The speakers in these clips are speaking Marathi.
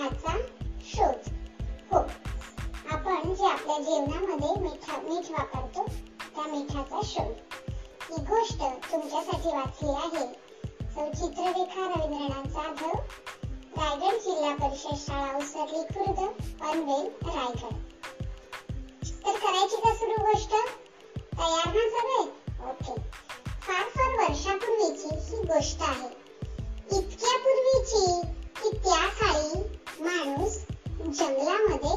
मिठाचा शोध. हो. आपण जे आपल्या जेवणामध्ये मिठा मीठ वापरतो त्या मिठाचा शोध. ही गोष्ट तुमच्यासाठी वाचली आहे. सौ चित्ररेखा रवींद्रनाथ जाधव रायगड जिल्हा परिषद शाळा उसरली खुर्द पनवेल रायगड. तर करायची का सुरू गोष्ट? तयार ना सगळे? ओके. फार फार वर्षापूर्वीची ही गोष्ट आहे. इतक्या पूर्वीची की त्या काळी माणूस जंगलामध्ये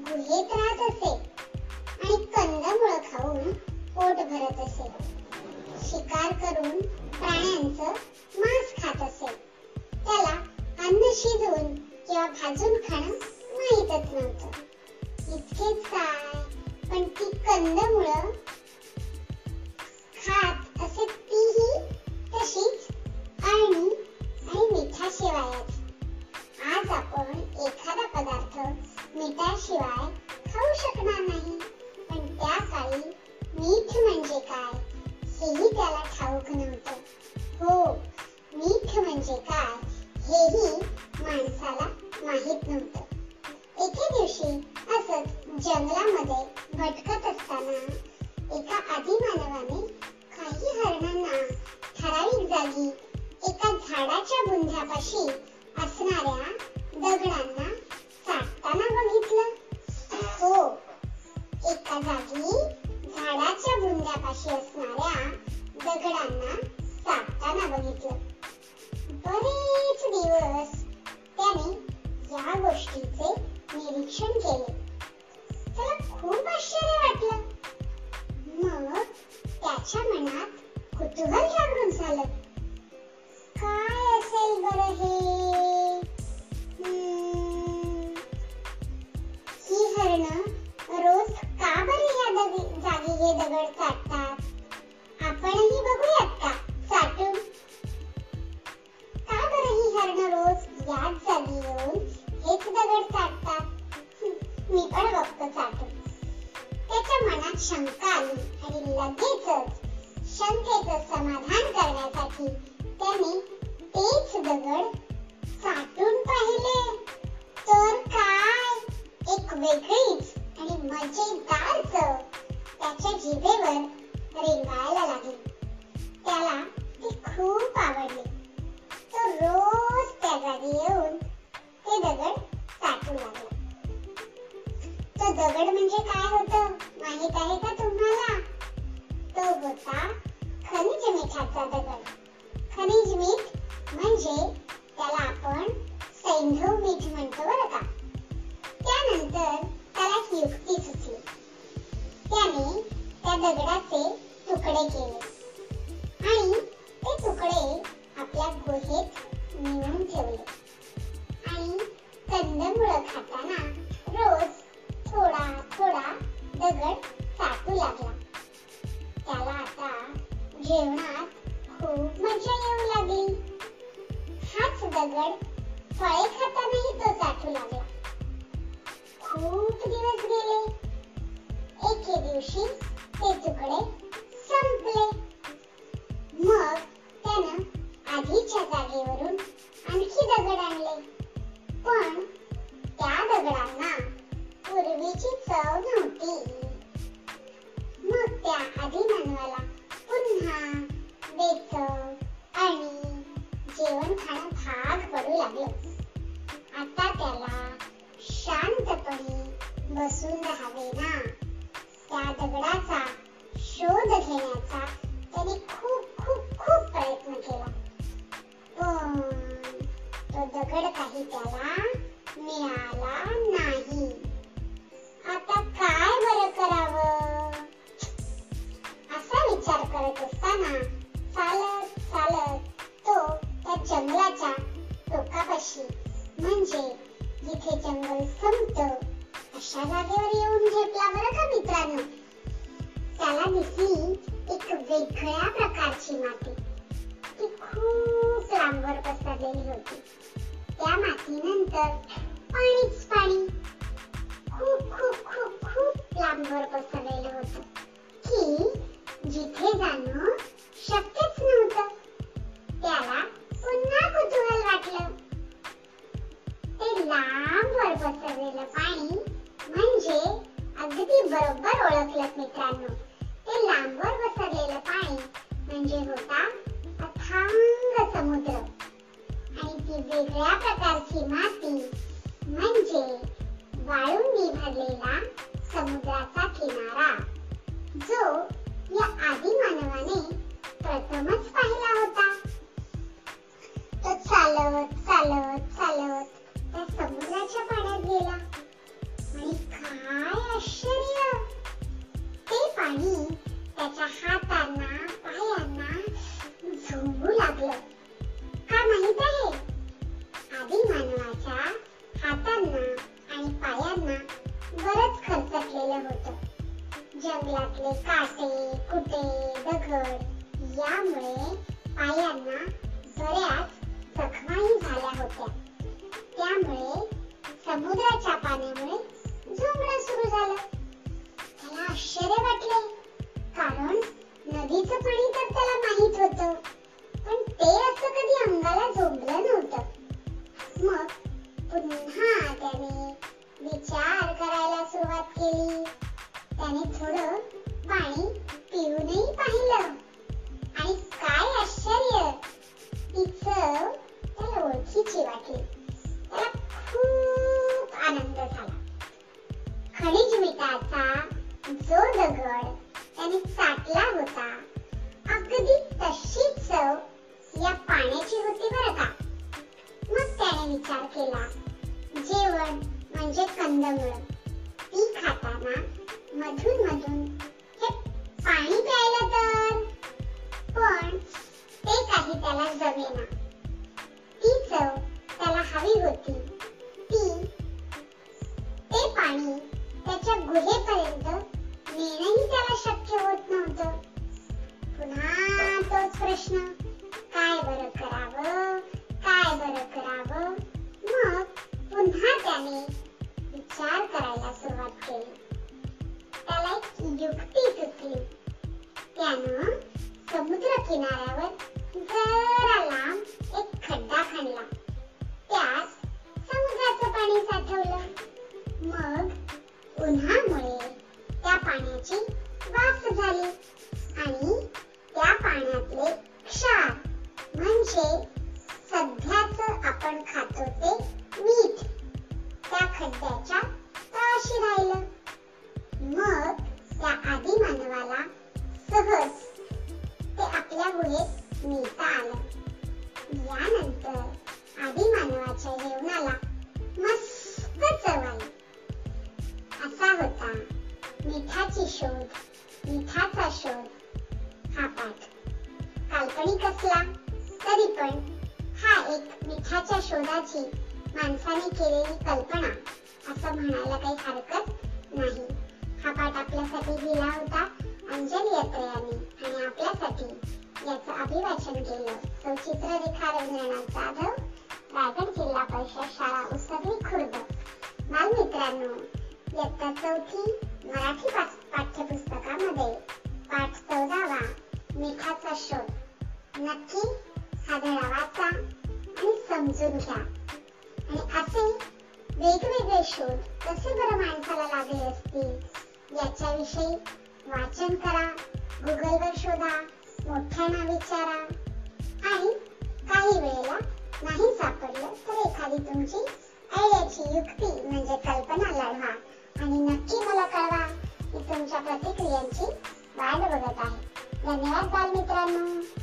गुहेत राहत असे आणि कंदमुळे दगडांना करण्यासाठी त्याने तेच दगड चाटून पाहिले. तर काय? एक वेगळीच आणि मजेदार चव त्याच्या जिभेवर रेंगाळायला लागली. त्याला ती खूप आवडली. तो रोज त्या जागी येऊन ते दगड चाटू लागला. तो दगड म्हणजे काय होतं? माहीत आहे का तुम्हाला? तो होता खनिज मिठाचा दगड. खनिज मीठ म्हणजे त्याला आपण सैंधव मीठ म्हणतो बरं का. त्यानंतर त्याला ही युक्ती सुचली त्याने त्या दगडाचे तुकडे केले. एके दिवशी ते केला पण तो दगड काही त्याला मिळाला नाही. आता काय बरं करावं? असा विचार करत असताना चालत चालत तो त्या जंगलाच्या टोकापाशी म्हणजे जिथे जंगल संपतं अशा जागेवर येऊन झेपला बरं का मित्रांनो? त्याला दिसली एक वेगळ्या प्रकारची माती. लांबवर पसरलेली होती. त्या मातीनंतर पाणीच पाणी खूप खूप खूप खूप लांबवर पसरलेलं होतं. की जिथे जाणं शक्यच नव्हतं. त्याला पुन्हा कुतूहल वाटलं. ते लांबवर पसरलेलं पाणी म्हणजे अगदी बरोबर ओळखलं मित्रांनो. ते लांबवर पसरलेलं पाणी म्हणजे होता समुद्र. आणि ती वेगळ्या प्रकारची माती म्हणजे वाळून विभागलेला समुद्राचा किनारा जो या आदी मानवाने प्रथमच पाहिला. होत्या त्यामुळे समुद्राच्या पाण्यामुळे झोंबणं सुरू झालं. त्याला आश्चर्य वाटले. कारण नदीचं पाणी तर त्याला माहीत होतं. पण ते असं कधी अंगाला झोंबलं नव्हतं. मग पुन्हा दगड त्याने चाटला होता. अगदी तशी चव या पाण्याची होती बरं का? मग त्याने विचार केला जेवण म्हणजे कंदमुळ. ती खाताना मधून मधून हे पाणी प्यायला तर? पण ते काही त्याला जमेना. तोच प्रश्न काय बरं करावं? काय बरं करावं? मग पुन्हा त्याने विचार करायला सुरुवात केली. त्याला एक युक्ती सुचली. त्यानं समुद्र किनाऱ्यावर जरा शोध मिठाचा शोध हा पाठ काल्पनिक असला तरी पण हा एक मिठाच्या शोधाची माणसाने केलेली कल्पना असं म्हणायला काही हरकत नाही. हा पाठ आपल्यासाठी लिहिला होता अंजली अत्रे यांनी आणि आपल्यासाठी याचं अभिवाचन केलं. सौचित्र रेखा रवींद्रनाथ जाधव रायगड जिल्हा परिषद शाळा उसरली खुर्द. बालमित्रांनो इयत्ता चौथी मराठी पासून पाठ्यपुस्तकामध्ये पाठ चौदावा मिठाचा शोध. नक्की हा धडा वाचा आणि समजून घ्या. आणि असे वेगवेगळे शोध कसे बरं माणसाला लागले असतील याच्याविषयी वाचन करा गुगलवर शोधा मोठ्यांना विचारा. आणि काही वेळेला नाही सापडलं तर एखादी तुमची आयडियाची युक्ती म्हणजे कल्पना लढवा. आणि नक्की मला तुमच्या प्रतिक्रियांची वाट बघत आहे. धन्यवाद बालमित्रांनो.